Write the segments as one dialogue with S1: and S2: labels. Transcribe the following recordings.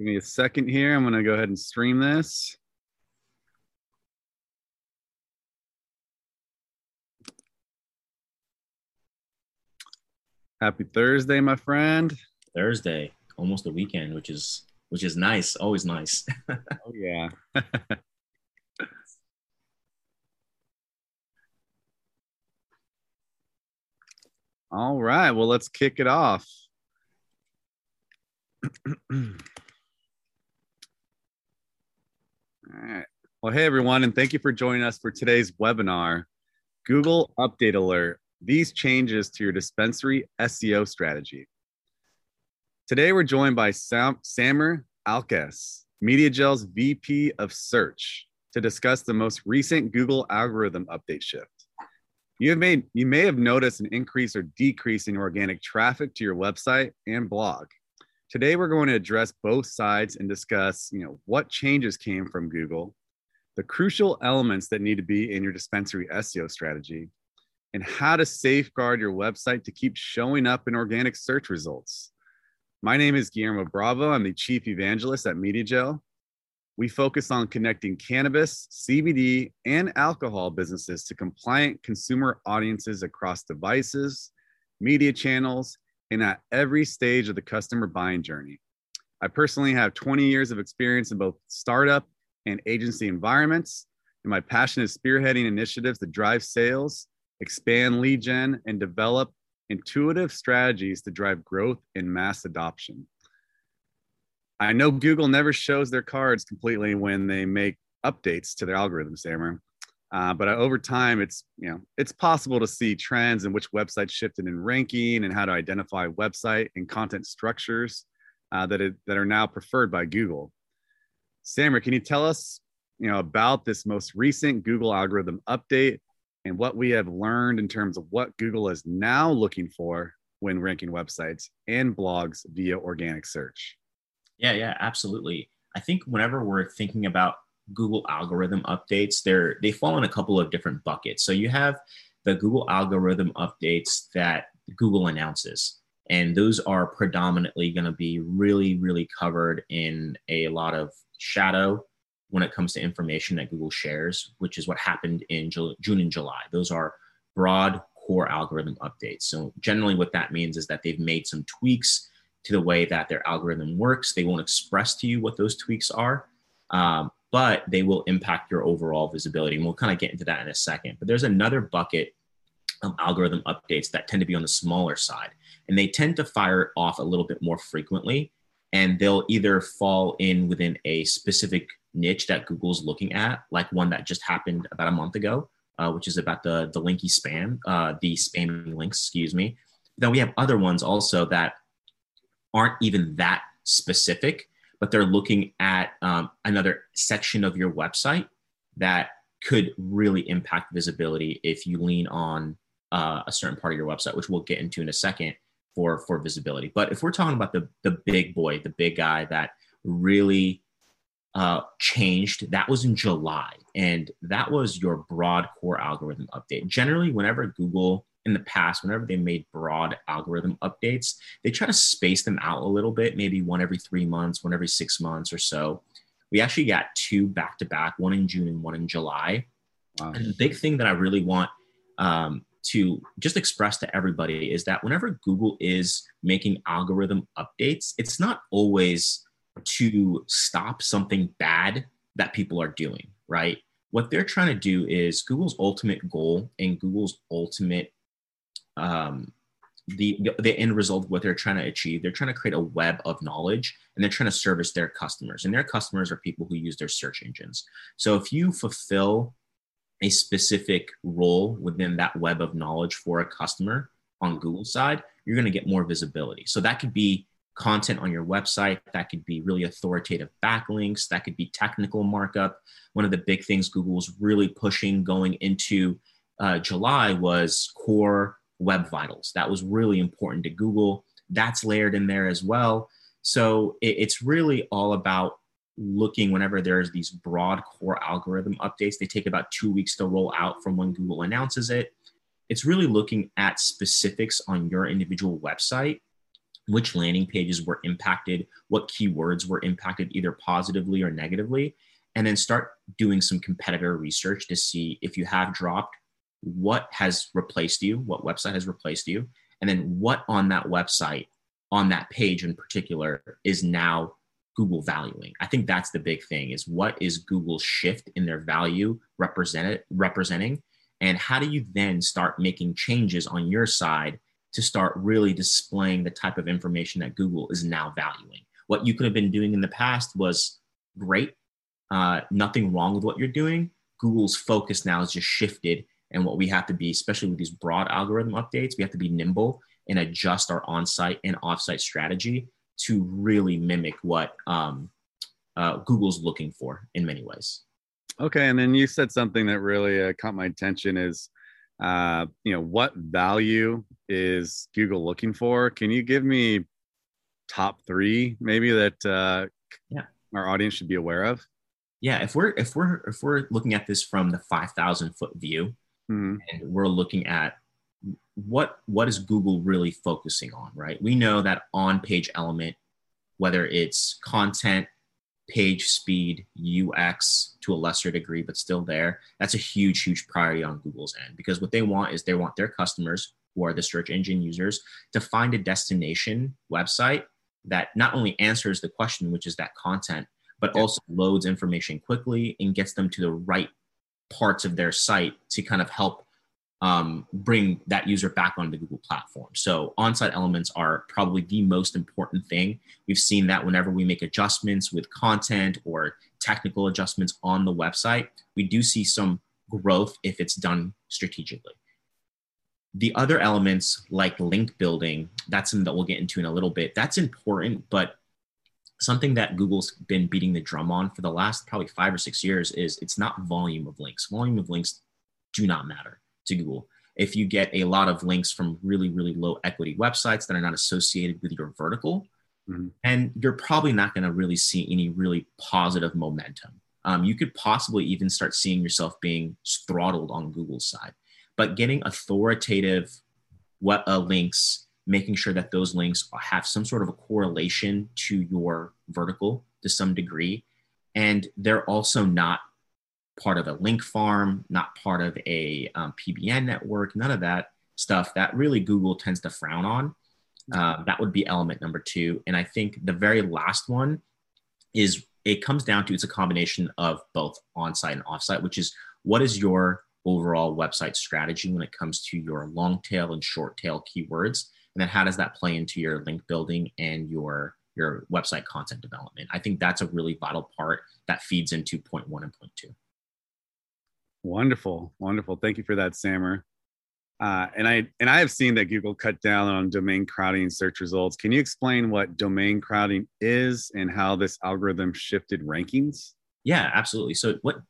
S1: Give me a second here. I'm going to go ahead and stream this. Happy Thursday, my friend.
S2: Thursday, almost the weekend, which is which is nice, always nice.
S1: oh yeah. All right, well let's kick it off. All right. Well, hey everyone, and thank you for joining us for today's webinar, Google Update Alert, these changes to your dispensary SEO strategy. Today we're joined by Sam, Samer Alkes, MediaJel's VP of Search, to discuss the most recent Google algorithm update shift. You have made you may have noticed an increase or decrease in organic traffic to your website and blog. Today we're going to address both sides and discuss, you know, what changes came from Google, the crucial elements that need to be in your dispensary SEO strategy, and how to safeguard your website to keep showing up in organic search results. My name is Guillermo Bravo. I'm the chief evangelist at MediaJel. We focus on connecting cannabis, CBD, and alcohol businesses to compliant consumer audiences across devices, media channels, and at every stage of the customer buying journey. I personally have 20 years of experience in both startup and agency environments, and my passion is spearheading initiatives to drive sales, expand lead gen, and develop intuitive strategies to drive growth and mass adoption. I know Google never shows their cards completely when they make updates to their algorithms, Samer. Uh, but over time, it's you know it's possible to see trends in which websites shifted in ranking and how to identify website and content structures uh, that it, that are now preferred by Google. Samer, can you tell us you know about this most recent Google algorithm update and what we have learned in terms of what Google is now looking for when ranking websites and blogs via organic search?
S2: Yeah, yeah, absolutely. I think whenever we're thinking about Google algorithm updates, they're they fall in a couple of different buckets. So you have the Google algorithm updates that Google announces. And those are predominantly going to be really, really covered in a lot of shadow when it comes to information that Google shares, which is what happened in June and July. Those are broad core algorithm updates. So, generally, what that means is that they've made some tweaks to the way that their algorithm works. They won't express to you what those tweaks are, um, but they will impact your overall visibility. And we'll kind of get into that in a second. But there's another bucket of algorithm updates that tend to be on the smaller side, and they tend to fire off a little bit more frequently. And they'll either fall in within a specific niche that Google's looking at, like one that just happened about a month ago, uh, which is about the the linky spam, uh, the spamming links, excuse me. Then we have other ones also that aren't even that specific, but they're looking at um, another section of your website that could really impact visibility if you lean on uh, a certain part of your website, which we'll get into in a second for for visibility. But if we're talking about the the big boy, the big guy that really uh, changed, that was in July, and that was your broad core algorithm update. Generally, whenever Google in the past, whenever they made broad algorithm updates, they try to space them out a little bit, maybe one every three months, one every six months or so. We actually got two back to back, one in June and one in July. Wow. And the big thing that I really want um, to just express to everybody is that whenever Google is making algorithm updates, it's not always to stop something bad that people are doing, right? What they're trying to do is Google's ultimate goal and Google's ultimate um, the the end result of what they're trying to achieve they're trying to create a web of knowledge and they're trying to service their customers. And their customers are people who use their search engines. So if you fulfill a specific role within that web of knowledge for a customer on google side you're going to get more visibility. So that could be content on your website that could be really authoritative backlinks that could be technical markup. One of the big things google's really pushing going into uh, july was core Web Vitals. That was really important to Google. That's layered in there as well. So it, it's really all about looking whenever there's these broad core algorithm updates. They take about two weeks to roll out from when Google announces it. It's really looking at specifics on your individual website which landing pages were impacted, what keywords were impacted either positively or negatively, and then start doing some competitor research to see if you have dropped, what has replaced you, what website has replaced you, and then what on that website, on that page in particular, is now Google valuing. I think that's the big thing is what is Google's shift in their value represented representing and how do you then start making changes on your side to start really displaying the type of information that Google is now valuing. What you could have been doing in the past was great, uh, nothing wrong with what you're doing. Google's focus now is just shifted. And what we have to be, especially with these broad algorithm updates, we have to be nimble and adjust our on site and off site strategy to really mimic what um, uh, Google's looking for in many ways.
S1: Okay. And then you said something that really uh, caught my attention is uh, you know, what value is Google looking for? Can you give me top three maybe that uh, yeah. our audience should be aware of?
S2: Yeah, if we're if we're if we're looking at this from the five thousand foot view, mm-hmm. and we're looking at what what is Google really focusing on, right? We know that on page element, whether it's content, page speed, UX to a lesser degree, but still there. That's a huge, huge priority on Google's end because what they want is they want their customers, who are the search engine users, to find a destination website that not only answers the question, which is that content, but also loads information quickly and gets them to the right parts of their site to kind of help um, bring that user back on the Google platform. So on-site elements are probably the most important thing. We've seen that whenever we make adjustments with content or technical adjustments on the website, we do see some growth if it's done strategically. The other elements like link building, that's something that we'll get into in a little bit. That's important, but something that Google's been beating the drum on for the last probably five or six years is it's not volume of links. Volume of links do not matter to Google. If you get a lot of links from really, really low equity websites that are not associated with your vertical, mm-hmm. and you're probably not going to really see any really positive momentum. Um, you could possibly even start seeing yourself being throttled on Google's side. But getting authoritative what uh, links, making sure that those links have some sort of a correlation to your vertical to some degree, and they're also not part of a link farm, not part of a um, PBN network, none of that stuff that really Google tends to frown on. Uh, that would be element number two. And I think the very last one is it comes down to it's a combination of both on-site and off-site, which is what is your overall website strategy when it comes to your long tail and short tail keywords, and then how does that play into your link building and your your website content development? I think that's a really vital part that feeds into point one and point two.
S1: Wonderful, wonderful. Thank you for that, Samer. Uh, and I and I have seen that Google cut down on domain crowding search results. Can you explain what domain crowding is and how this algorithm shifted rankings?
S2: Yeah, absolutely. So what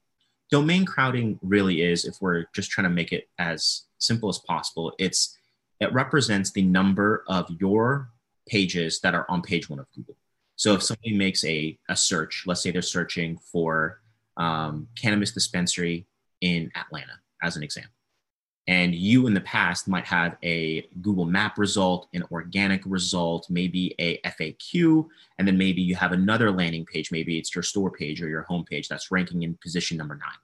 S2: domain crowding really is, if we're just trying to make it as simple as possible, it's it represents the number of your pages that are on page one of Google. So if somebody makes a, a search, let's say they're searching for um, cannabis dispensary in Atlanta, as an example. And you in the past might have a Google Map result, an organic result, maybe a FAQ, and then maybe you have another landing page. Maybe it's your store page or your home page that's ranking in position number nine.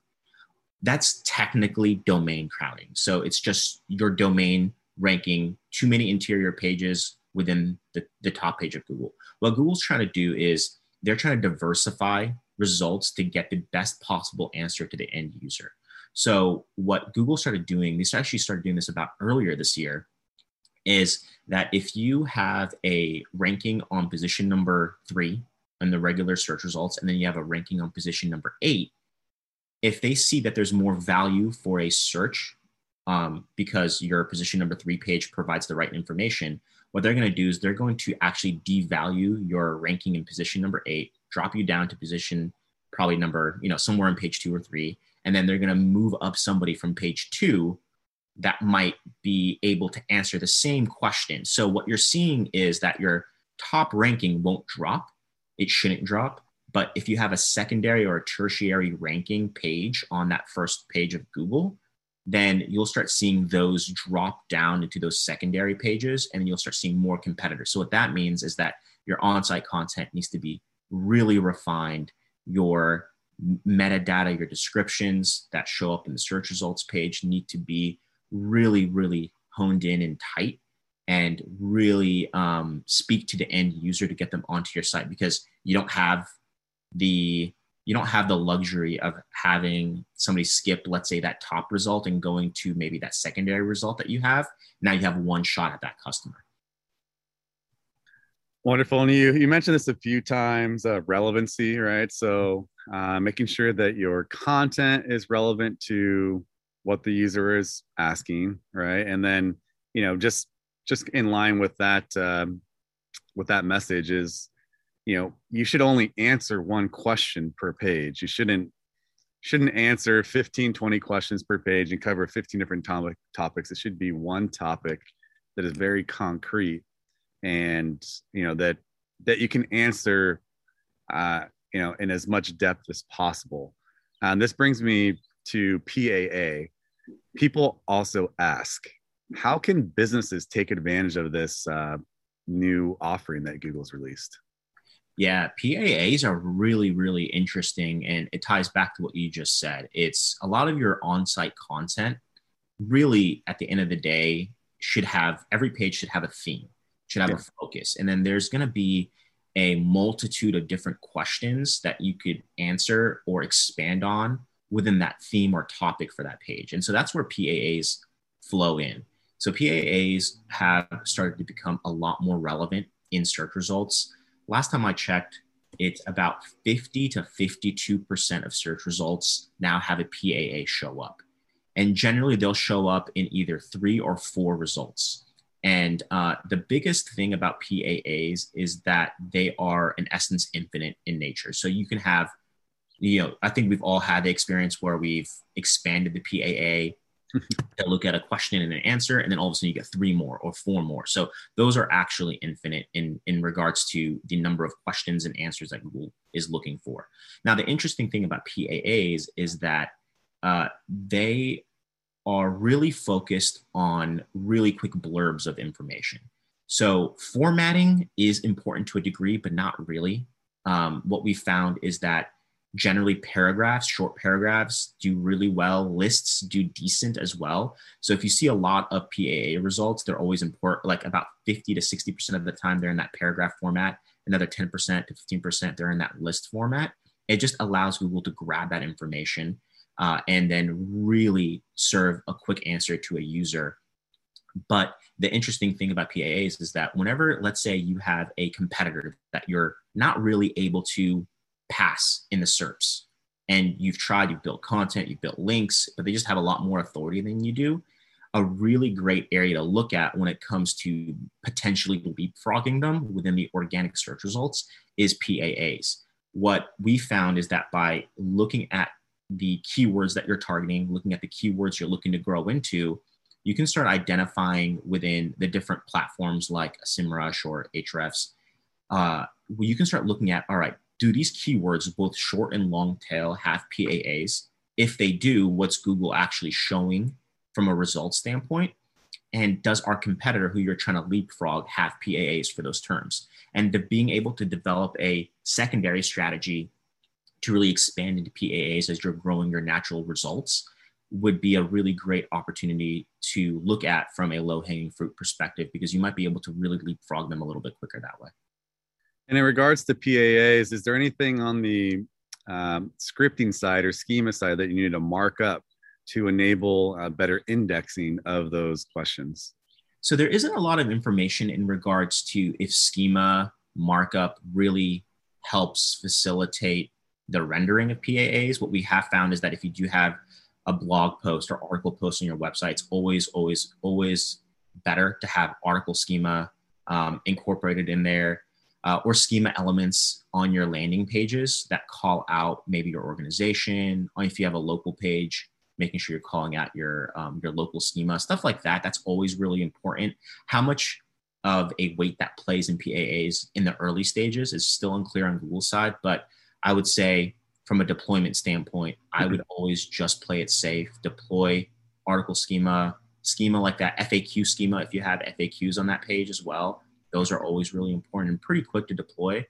S2: That's technically domain crowding. So it's just your domain ranking too many interior pages within the, the top page of Google. What Google's trying to do is they're trying to diversify results to get the best possible answer to the end user. So what Google started doing, they actually started doing this about earlier this year, is that if you have a ranking on position number three in the regular search results, and then you have a ranking on position number eight, if they see that there's more value for a search um, because your position number three page provides the right information, what they're going to do is they're going to actually devalue your ranking in position number eight, drop you down to position probably number, you know, somewhere in page two or three, and then they're going to move up somebody from page two that might be able to answer the same question. So what you're seeing is that your top ranking won't drop. It shouldn't drop. But if you have a secondary or a tertiary ranking page on that first page of Google, then you'll start seeing those drop down into those secondary pages and then you'll start seeing more competitors. So what that means is that your on-site content needs to be really refined. Your metadata, your descriptions that show up in the search results page need to be really, really honed in and tight and really um, speak to the end user to get them onto your site because you don't have the you don't have the luxury of having somebody skip let's say that top result and going to maybe that secondary result that you have. Now you have one shot at that customer.
S1: Wonderful. And you you mentioned this a few times uh, relevancy right? So uh, making sure that your content is relevant to what the user is asking right? And then you know just just in line with that um, with that message is you know you should only answer one question per page. You shouldn't shouldn't answer 15 20 questions per page and cover 15 different topic, topics. It should be one topic that is very concrete and you know that that you can answer uh, you know in as much depth as possible. And this brings me to paa people also ask how can businesses take advantage of this uh, new offering that google's released
S2: yeah, PAAs are really, really interesting. And it ties back to what you just said. It's a lot of your on site content, really, at the end of the day, should have every page should have a theme, should have yeah. a focus. And then there's going to be a multitude of different questions that you could answer or expand on within that theme or topic for that page. And so that's where PAAs flow in. So PAAs have started to become a lot more relevant in search results last time I checked, it's about 50 to 52% of search results now have a PAA show up. And generally, they'll show up in either three or four results. And uh, the biggest thing about PAAs is that they are, in essence, infinite in nature. So you can have, you know, I think we've all had the experience where we've expanded the PAA They'll look at a question and an answer, and then all of a sudden you get three more or four more. So those are actually infinite in, in regards to the number of questions and answers that Google is looking for. Now, the interesting thing about PAAs is that uh, they are really focused on really quick blurbs of information. So formatting is important to a degree, but not really. Um, what we found is that generally paragraphs short paragraphs do really well. Lists do decent as well. So if you see a lot of paa results they're always important like about 50 to 60% of the time they're in that paragraph format. Another 10% to 15% they're in that list format. It just allows google to grab that information uh, and then really serve a quick answer to a user. But the interesting thing about PAAs is that whenever, let's say, you have a competitor that you're not really able to pass in the SERPs. And you've tried, you've built content, you've built links, but they just have a lot more authority than you do. A really great area to look at when it comes to potentially leapfrogging them within the organic search results is PAAs. What we found is that by looking at the keywords that you're targeting, looking at the keywords you're looking to grow into, you can start identifying within the different platforms like SEMrush or Ahrefs. Uh, you can start looking at, all right, do these keywords, both short and long tail, have PAAs? If they do, what's Google actually showing from a results standpoint? And does our competitor, who you're trying to leapfrog, have PAAs for those terms? And the, being able to develop a secondary strategy to really expand into PAAs as you're growing your natural results would be a really great opportunity to look at from a low hanging fruit perspective because you might be able to really leapfrog them a little bit quicker that way.
S1: And in regards to PAAs, is there anything on the um, scripting side or schema side that you need to mark up to enable uh, better indexing of those questions?
S2: So there isn't a lot of information in regards to if schema markup really helps facilitate the rendering of PAAs. What we have found is that if you do have a blog post or article post on your website, it's always, always, always better to have article schema um, incorporated in there uh, or schema elements on your landing pages that call out maybe your organization, or if you have a local page, making sure you're calling out your um, your local schema, stuff like that. That's always really important. How much of a weight that plays in PAAs in the early stages is still unclear on Google's side, but I would say from a deployment standpoint, I would always just play it safe, deploy article schema, schema like that FAQ schema. If you have FAQs on that page as well, those are always really important and pretty quick to deploy.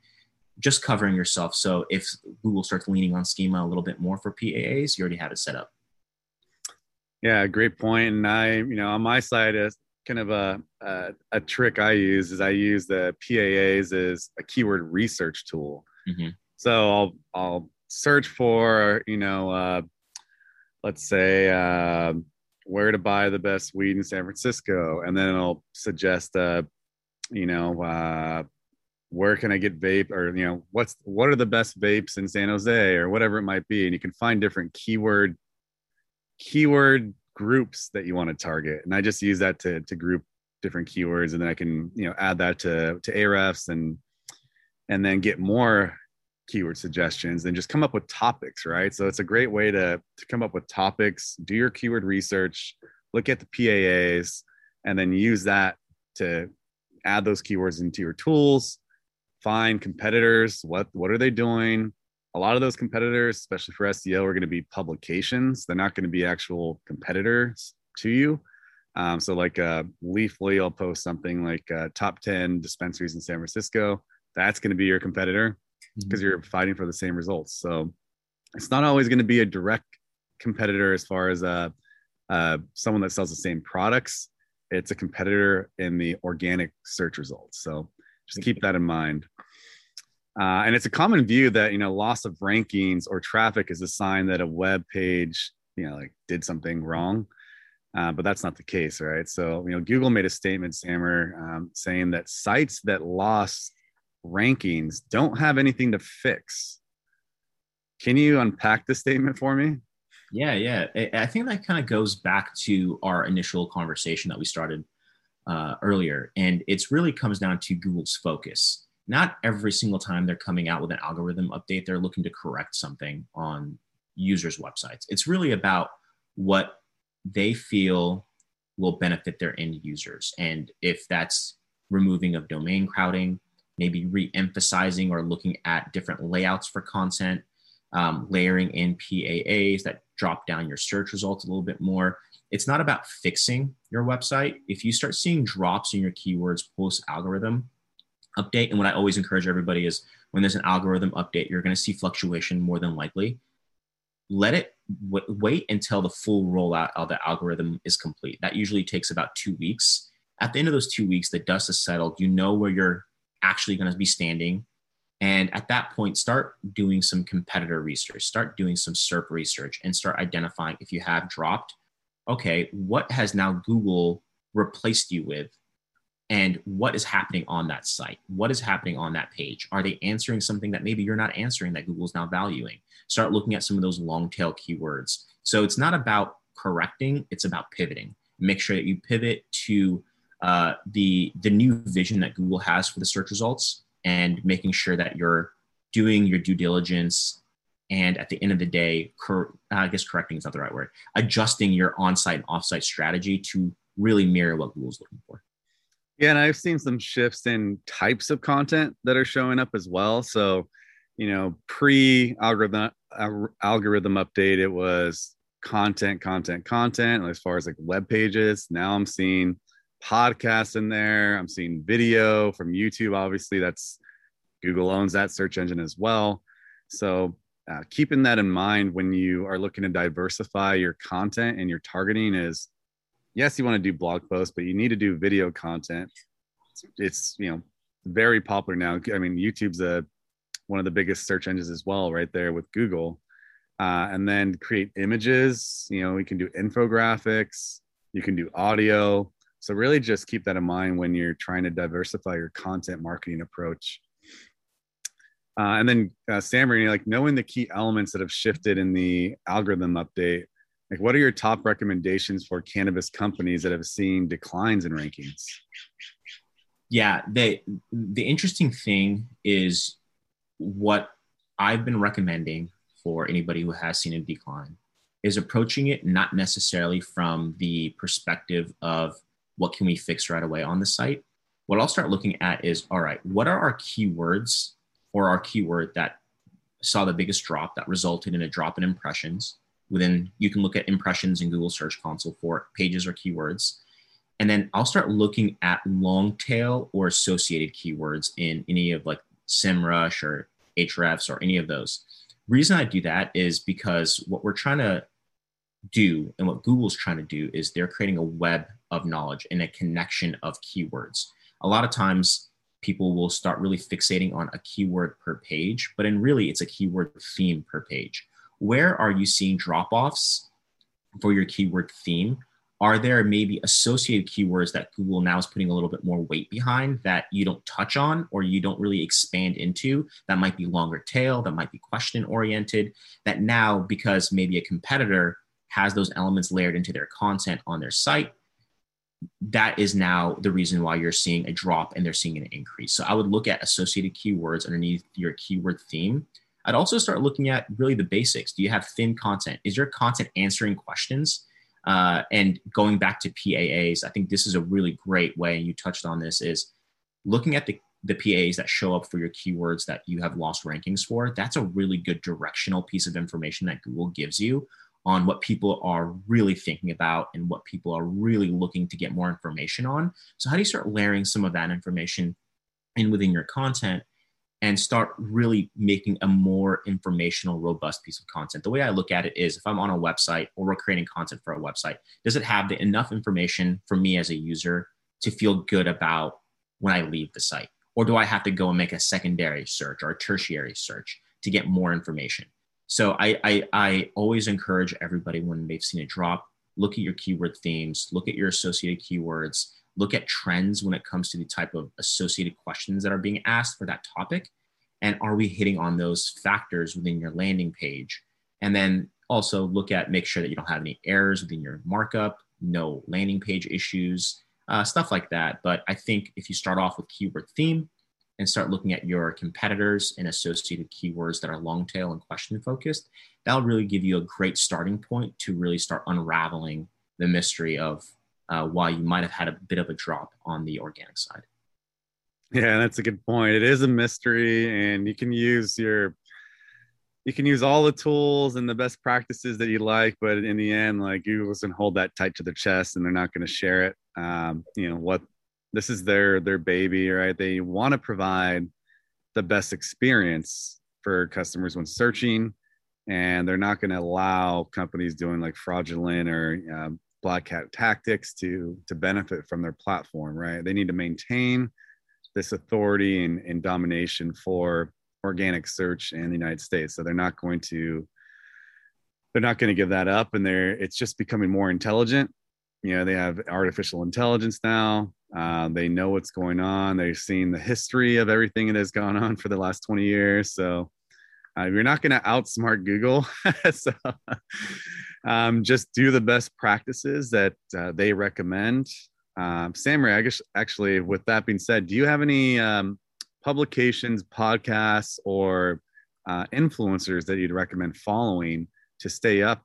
S2: Just covering yourself. So if Google starts leaning on schema a little bit more for PAAs, you already have it set up.
S1: Yeah, great point. And I, you know, on my side, is kind of a, a, a trick I use is I use the PAAs as a keyword research tool. Mm-hmm. So I'll I'll search for you know uh, let's say uh, where to buy the best weed in San Francisco, and then it'll suggest uh, you know uh, where can I get vape or you know what's what are the best vapes in San Jose or whatever it might be, and you can find different keyword keyword groups that you want to target, and I just use that to to group different keywords, and then I can you know add that to to Ahrefs and and then get more keyword suggestions and just come up with topics, right? So it's a great way to, to come up with topics, do your keyword research, look at the PAAs, and then use that to add those keywords into your tools, find competitors, what, what are they doing? A lot of those competitors, especially for SEO, are going to be publications. They're not going to be actual competitors to you. Um, so, like uh, Leafly, I'll post something like uh, top 10 dispensaries in San Francisco. That's going to be your competitor because mm-hmm. you're fighting for the same results. So it's not always going to be a direct competitor as far as uh, uh, someone that sells the same products. It's a competitor in the organic search results. So just keep that in mind. Uh, and it's a common view that you know loss of rankings or traffic is a sign that a web page you know like did something wrong. Uh, but that's not the case, right? So you know Google made a statement, Samer, um, saying that sites that lost rankings don't have anything to fix. Can you unpack the statement for me?
S2: Yeah, yeah. I think that kind of goes back to our initial conversation that we started uh, earlier. And it's really comes down to Google's focus. Not every single time they're coming out with an algorithm update, they're looking to correct something on users' websites. It's really about what they feel will benefit their end users. And if that's removing of domain crowding, maybe re-emphasizing or looking at different layouts for content, um, layering in PAAs that drop down your search results a little bit more. It's not about fixing your website. If you start seeing drops in your keywords post algorithm update, and what I always encourage everybody is when there's an algorithm update, you're going to see fluctuation more than likely. Let it w- wait until the full rollout of the algorithm is complete. That usually takes about two weeks. At the end of those two weeks, the dust has settled. You know where you're actually going to be standing. And at that point, start doing some competitor research, start doing some SERP research, and start identifying if you have dropped, okay, what has now Google replaced you with? And what is happening on that site? What is happening on that page? Are they answering something that maybe you're not answering that Google's now valuing? Start looking at some of those long tail keywords. So it's not about correcting, it's about pivoting. Make sure that you pivot to uh, the the new vision that Google has for the search results and making sure that you're doing your due diligence and at the end of the day, cor- I guess correcting is not the right word, adjusting your on-site and off-site strategy to really mirror what Google's looking for.
S1: Yeah, and I've seen some shifts in types of content that are showing up as well. So, you know, pre-algorithm uh, algorithm update, it was content, content, content. As far as like web pages, now I'm seeing podcasts in there. I'm seeing video from YouTube. Obviously, that's Google owns that search engine as well. So, uh, keeping that in mind when you are looking to diversify your content and your targeting is yes, you want to do blog posts, but you need to do video content. It's, you know, very popular now. I mean, YouTube's a one of the biggest search engines as well, right there with Google. Uh, and then create images. You know, we can do infographics. You can do audio. So really just keep that in mind when you're trying to diversify your content marketing approach. Uh, and then uh, you like knowing the key elements that have shifted in the algorithm update. Like, what are your top recommendations for cannabis companies that have seen declines in rankings?
S2: Yeah, the the interesting thing is what I've been recommending for anybody who has seen a decline is approaching it not necessarily from the perspective of what can we fix right away on the site? What I'll start looking at is all right, what are our keywords or our keyword that saw the biggest drop that resulted in a drop in impressions? within, you can look at impressions in Google Search Console for pages or keywords. And then I'll start looking at long tail or associated keywords in any of like SEMrush or Ahrefs or any of those. Reason I do that is because what we're trying to do and what Google's trying to do is they're creating a web of knowledge and a connection of keywords. A lot of times people will start really fixating on a keyword per page, but in really it's a keyword theme per page. Where are you seeing drop offs for your keyword theme? Are there maybe associated keywords that Google now is putting a little bit more weight behind that you don't touch on or you don't really expand into? That might be longer tail, that might be question oriented, that now, because maybe a competitor has those elements layered into their content on their site, that is now the reason why you're seeing a drop and they're seeing an increase. So I would look at associated keywords underneath your keyword theme. I'd also start looking at really the basics. Do you have thin content? Is your content answering questions? Uh, and going back to PAAs, I think this is a really great way, and you touched on this, is looking at the, the PAAs that show up for your keywords that you have lost rankings for. That's a really good directional piece of information that Google gives you on what people are really thinking about and what people are really looking to get more information on. So, how do you start layering some of that information in within your content and start really making a more informational, robust piece of content? The way I look at it is if I'm on a website or we're creating content for a website, does it have the, enough information for me as a user to feel good about when I leave the site? Or do I have to go and make a secondary search or a tertiary search to get more information? So I, I, I always encourage everybody when they've seen a drop, look at your keyword themes, look at your associated keywords, look at trends when it comes to the type of associated questions that are being asked for that topic. And are we hitting on those factors within your landing page? And then also look at make sure that you don't have any errors within your markup, no landing page issues, uh, stuff like that. But I think if you start off with keyword theme, and start looking at your competitors and associated keywords that are long tail and question focused, that'll really give you a great starting point to really start unraveling the mystery of uh, why you might have had a bit of a drop on the organic side.
S1: Yeah, that's a good point. It is a mystery, and you can use your you can use all the tools and the best practices that you like, but in the end, like Google doesn't hold that tight to their chest, and they're not going to share it. Um, you know what this is their their baby right? They want to provide the best experience for customers when searching and they're not going to allow companies doing like fraudulent or um, black hat tactics to to benefit from their platform right? They need to maintain this authority and, and domination for organic search in the united states. So they're not going to they're not going to give that up and they're it's just becoming more intelligent. You know they have artificial intelligence now uh, they know what's going on. They've seen the history of everything that has gone on for the last 20 years. So uh, you're not going to outsmart Google. so um, just do the best practices that uh, they recommend. Um, I guess, actually, with that being said, do you have any um, publications, podcasts, or uh, influencers that you'd recommend following to stay up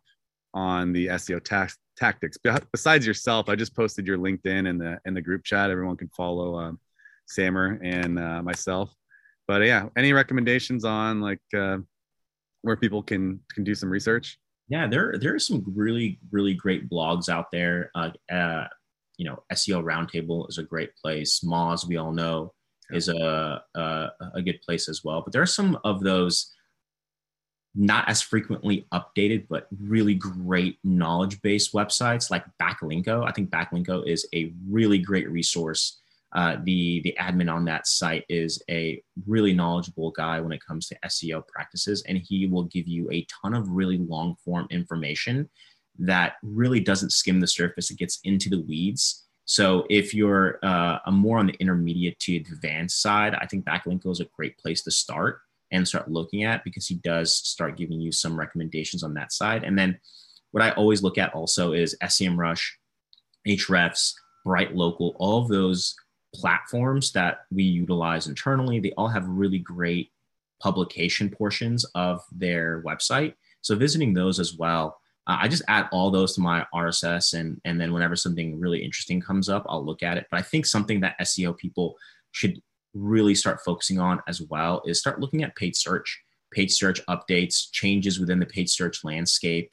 S1: on the SEO tax tactics. Besides yourself i just posted your linkedin in the in the group chat. Everyone can follow um, samer and uh, myself. But yeah any recommendations on like uh, where people can can do some research?
S2: Yeah there there are some really really great blogs out there. Uh, uh you know seo roundtable is a great place. Moz we all know is a, a a good place as well. But there are some of those not as frequently updated, but really great knowledge based websites like Backlinko. I think Backlinko is a really great resource. Uh, the the admin on that site is a really knowledgeable guy when it comes to SEO practices, and he will give you a ton of really long form information that really doesn't skim the surface. It gets into the weeds. So if you're uh, a more on the intermediate to advanced side, I think Backlinko is a great place to start and start looking at because he does start giving you some recommendations on that side. And then what I always look at also is SEMrush, Ahrefs, Bright Local, all of those platforms that we utilize internally, they all have really great publication portions of their website. So visiting those as well. Uh, I just add all those to my RSS, and and then whenever something really interesting comes up, I'll look at it. But I think something that SEO people should really start focusing on as well is start looking at paid search, paid search updates, changes within the paid search landscape.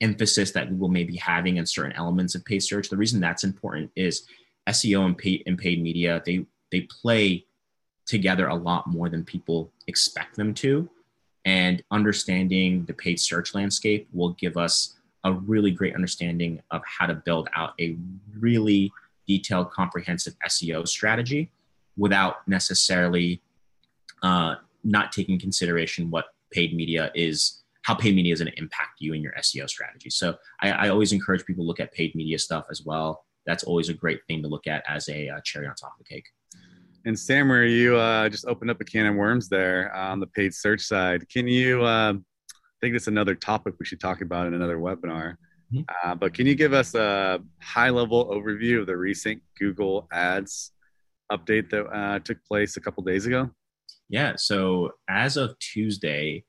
S2: emphasis that Google may be having in certain elements of paid search. The reason that's important is SEO and paid and paid media they they play together a lot more than people expect them to. And understanding the paid search landscape will give us a really great understanding of how to build out a really detailed, comprehensive SEO strategy without necessarily uh, not taking consideration what paid media is how paid media is going to impact you and your SEO strategy. So I, I, always encourage people to look at paid media stuff as well. That's always a great thing to look at as a uh, cherry on top of the cake.
S1: And Samer, you uh, just opened up a can of worms there on the paid search side. Can you? Uh, I think it's another topic we should talk about in another webinar. Mm-hmm. Uh, but can you give us a high-level overview of the recent Google Ads update that uh, took place a couple days ago?
S2: Yeah. So as of Tuesday,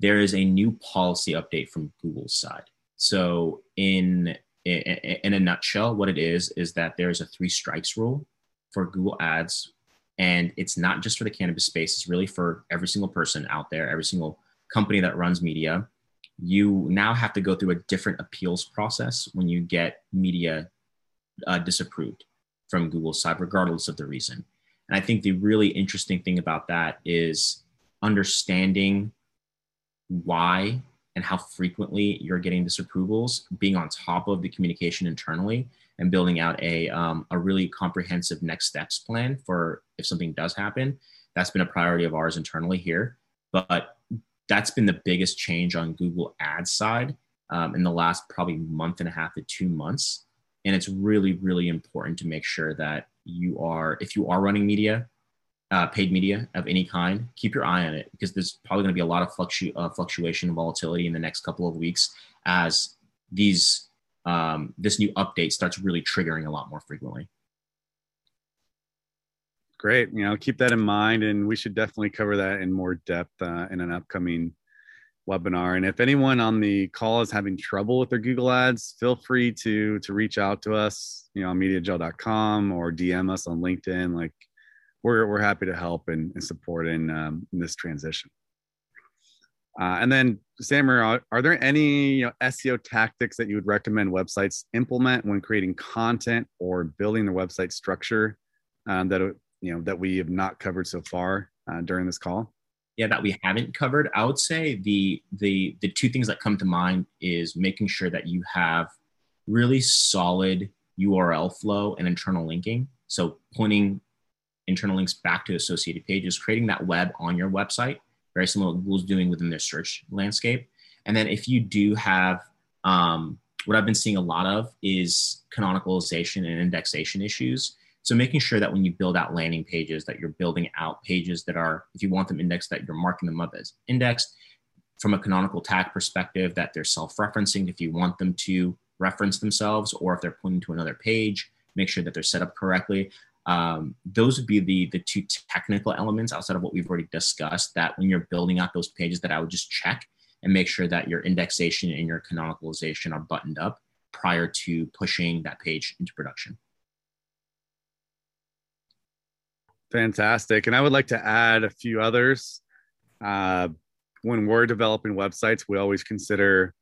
S2: there is a new policy update from Google's side. So in in a nutshell, what it is is that there's a three strikes rule for Google Ads, and it's not just for the cannabis space. It's really for every single person out there, every single company that runs media. You now have to go through a different appeals process when you get media uh, disapproved from Google's side, regardless of the reason. And I think the really interesting thing about that is understanding why and how frequently you're getting disapprovals, being on top of the communication internally, and building out a, um, a really comprehensive next steps plan for if something does happen. That's been a priority of ours internally here. But that's been the biggest change on Google Ads side um, in the last probably month and a half to two months. And it's really, really important to make sure that you are, if you are running media, uh, paid media of any kind, keep your eye on it because there's probably going to be a lot of fluctu- uh, fluctuation and volatility in the next couple of weeks as these um, this new update starts really triggering a lot more frequently.
S1: Great, you know, keep that in mind, and we should definitely cover that in more depth uh, in an upcoming webinar. And if anyone on the call is having trouble with their Google Ads, feel free to to reach out to us, you know, on MediaJel.com or DM us on LinkedIn. Like we're we're happy to help and, and support in, um, in this transition. Uh, and then, Samer, are, are, there any you know, SEO tactics that you would recommend websites implement when creating content or building their website structure um, that you know that we have not covered so far uh, during this call?
S2: Yeah, that we haven't covered. I would say the the the two things that come to mind is making sure that you have really solid URL flow and internal linking. So pointing internal links back to associated pages, creating that web on your website, very similar to what Google's doing within their search landscape. And then if you do have um, what I've been seeing a lot of is canonicalization and indexation issues. So making sure that when you build out landing pages, that you're building out pages that are, if you want them indexed, that you're marking them up as indexed. From a canonical tag perspective, that they're self-referencing if you want them to reference themselves, or if they're pointing to another page, make sure that they're set up correctly. Um, those would be the the two technical elements outside of what we've already discussed that when you're building out those pages that i would just check and make sure that your indexation and your canonicalization are buttoned up prior to pushing that page into production
S1: fantastic. And i would like to add a few others. Uh, when we're developing websites we always consider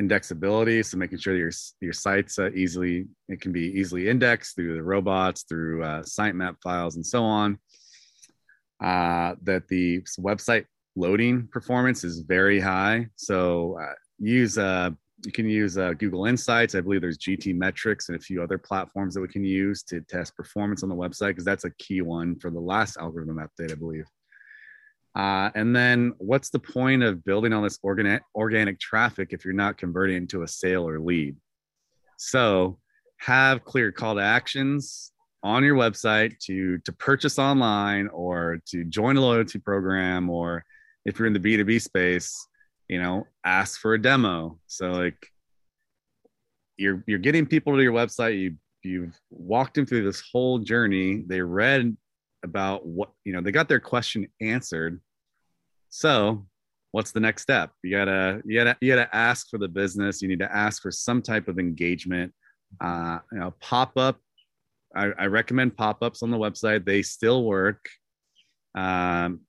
S1: indexability so making sure your your sites uh, easily it can be easily indexed through the robots through uh, sitemap files and so on. Uh, that the website loading performance is very high. So uh, use uh, you can use uh, google insights i believe there's GTmetrix and a few other platforms that we can use to test performance on the website because that's a key one for the last algorithm update i believe uh, and then what's the point of building all this organic, organic traffic if you're not converting into a sale or lead? So have clear call to actions on your website to, to purchase online or to join a loyalty program, or if you're in the B2B space, you know, ask for a demo. So like you're, you're getting people to your website, you, you've walked them through this whole journey. They read about what you know they got their question answered. So what's the next step? You gotta you gotta you gotta ask for the business. You need to ask for some type of engagement. Uh, you know pop up I, I recommend pop-ups on the website. They still work. Um,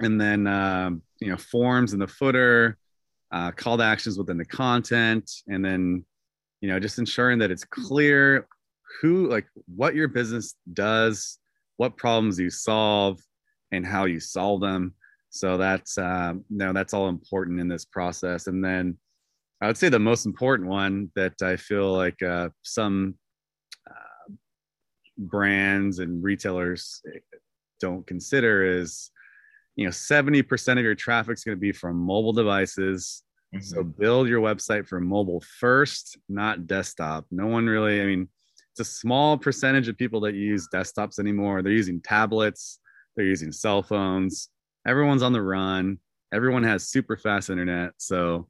S1: and then um, you know forms in the footer uh, call to actions within the content, and then you know just ensuring that it's clear who like what your business does, what problems you solve, and how you solve them. So that's um, no, that's all important in this process. And then I would say the most important one that I feel like uh, some uh, brands and retailers don't consider is you know 70% of your traffic is going to be from mobile devices. Mm-hmm. so build your website for mobile first not desktop. No one really i mean it's a small percentage of people that use desktops anymore. They're using tablets they're using cell phones. Everyone's on the run. Everyone has super fast internet so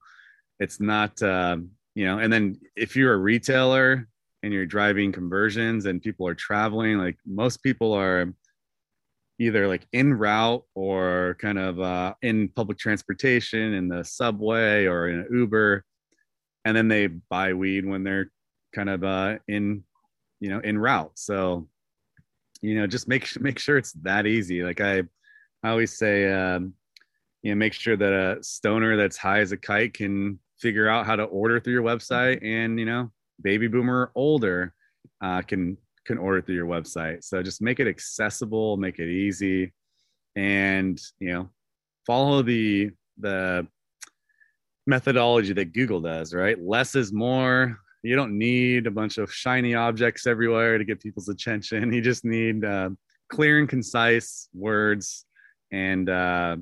S1: it's not uh, you know and then if you're a retailer and you're driving conversions and people are traveling like most people are either like in route or kind of uh, in public transportation in the subway or in uber. And then they buy weed when they're kind of uh, in you know in route. So you know just make make sure it's that easy. Like i i always say um, you know make sure that a stoner that's high as a kite can figure out how to order through your website and you know baby boomer older uh, can can order through your website. So just make it accessible make it easy and you know follow the the methodology that google does right? Less is more. You don't need a bunch of shiny objects everywhere to get people's attention. You just need uh, clear and concise words and uh,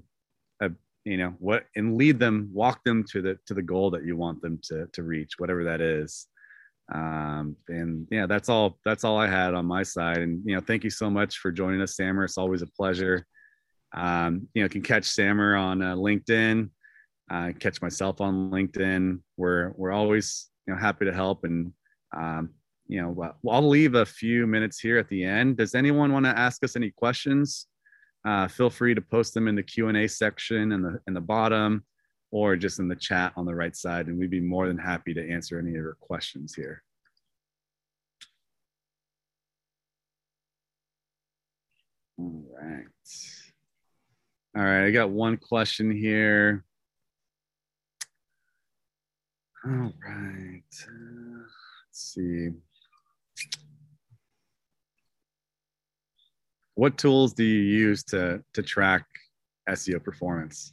S1: you know what and lead them walk them to the to the goal that you want them to to reach whatever that is um and yeah that's all that's all i had on my side. And you know thank you so much for joining us Samer. It's always a pleasure. Um you know can catch Samer on uh, linkedin. Uh, catch myself on linkedin. We're we're always you know happy to help. And um you know well, i'll leave a few minutes here at the end. Does anyone want to ask us any questions? Uh, feel free to post them in the Q&A section in the, in the bottom or just in the chat on the right side. And we'd be more than happy to answer any of your questions here. All right. All right, I got one question here. All right. Uh, let's see. what tools do you use to to track SEO performance?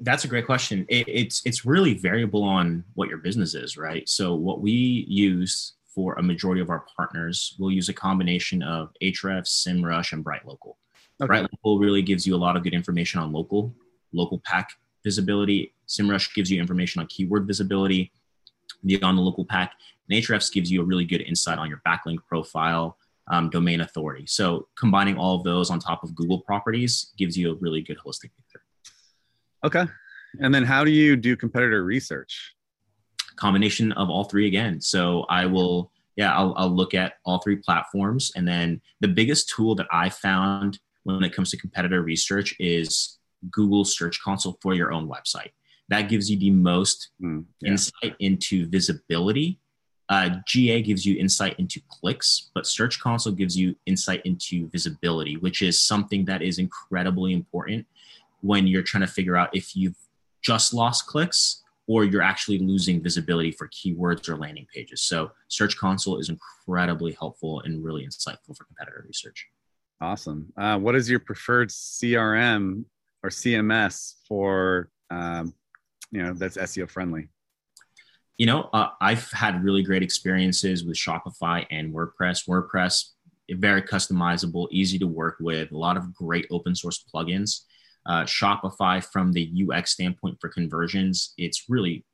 S2: That's a great question. It, it's it's really variable on what your business is, right? So what we use for a majority of our partners, we'll use a combination of Ahrefs, SEMrush, and BrightLocal. Okay. BrightLocal really gives you a lot of good information on local local pack visibility. SEMrush gives you information on keyword visibility beyond the local pack. And Ahrefs gives you a really good insight on your backlink profile, um, domain authority. So combining all of those on top of Google properties gives you a really good holistic.
S1: Okay. And then how do you do competitor research?
S2: Combination of all three again. So I will, yeah, I'll, I'll look at all three platforms. And then the biggest tool that I found when it comes to competitor research is Google Search Console for your own website. That gives you the most mm, yeah. insight into visibility uh, GA gives you insight into clicks, but Search Console gives you insight into visibility, which is something that is incredibly important when you're trying to figure out if you've just lost clicks or you're actually losing visibility for keywords or landing pages. So Search Console is incredibly helpful and really insightful for competitor research.
S1: Awesome. Uh, what is your preferred CRM or CMS for um, you know that's SEO friendly?
S2: you know, uh, I've had really great experiences with Shopify and WordPress. WordPress, very customizable, easy to work with, a lot of great open source plugins. Uh, Shopify, from the UX standpoint for conversions, it's really,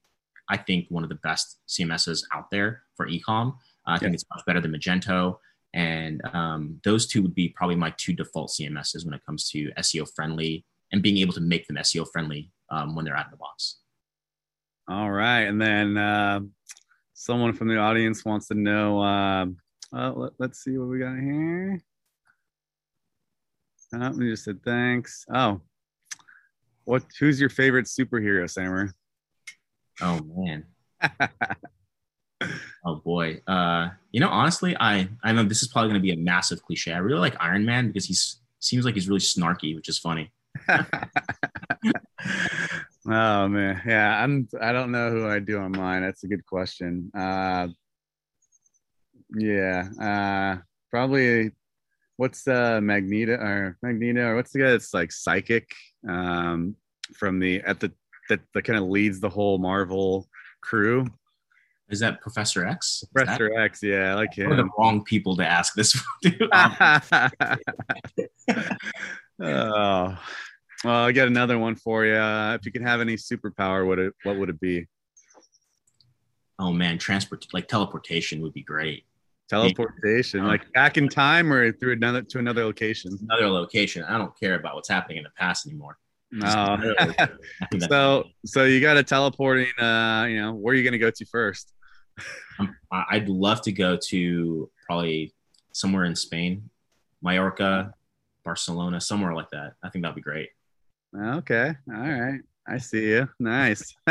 S2: I think, one of the best CMSs out there for ecom. Uh, I think it's much better than Magento. And um, those two would be probably my two default CMSs when it comes to SEO friendly and being able to make them SEO friendly um, when they're out of the box.
S1: All right. And then uh, someone from the audience wants to know uh, uh, let, us see what we got here. Oh, we just said thanks. Oh, what? Who's your favorite superhero, Samer?
S2: Oh man. oh boy. Uh, you know, honestly, I I know this is probably going to be a massive cliche. I really like Iron Man because he seems like he's really snarky, which is funny.
S1: Oh man, yeah, I'm. I don't know who I do on mine. That's a good question. Uh, yeah, uh, probably. What's uh Magneto or Magneto or what's the guy that's like psychic um from the at the that, that kind of leads the whole Marvel crew?
S2: Is that Professor X? Is
S1: Professor that? X, yeah, I like him.
S2: the wrong people to ask this.
S1: oh, well, I got another one for you. If you could have any superpower, what it what would it be?
S2: Oh man, transport like teleportation would be great.
S1: Teleportation, like back in time or through another to another location.
S2: Another location. I don't care about what's happening in the past anymore.
S1: No. so so you got a teleporting. Uh, you know, where are you going to go to first?
S2: I'd love to go to probably somewhere in Spain, Mallorca, Barcelona, somewhere like that. I think that'd be great.
S1: Okay. All right. I see you. Nice.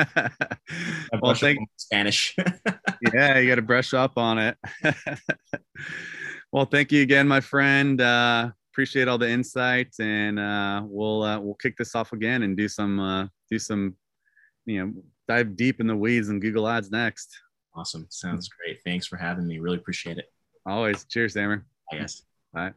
S1: well, thank
S2: Spanish.
S1: yeah, you got to brush up on it. well, thank you again, my friend. Uh, appreciate all the insights, and uh, we'll uh, we'll kick this off again and do some uh, do some, you know, dive deep in the weeds and Google Ads next.
S2: Awesome. Sounds great. Thanks for having me. Really appreciate it.
S1: Always. Cheers, Samer.
S2: Yes.
S1: Bye.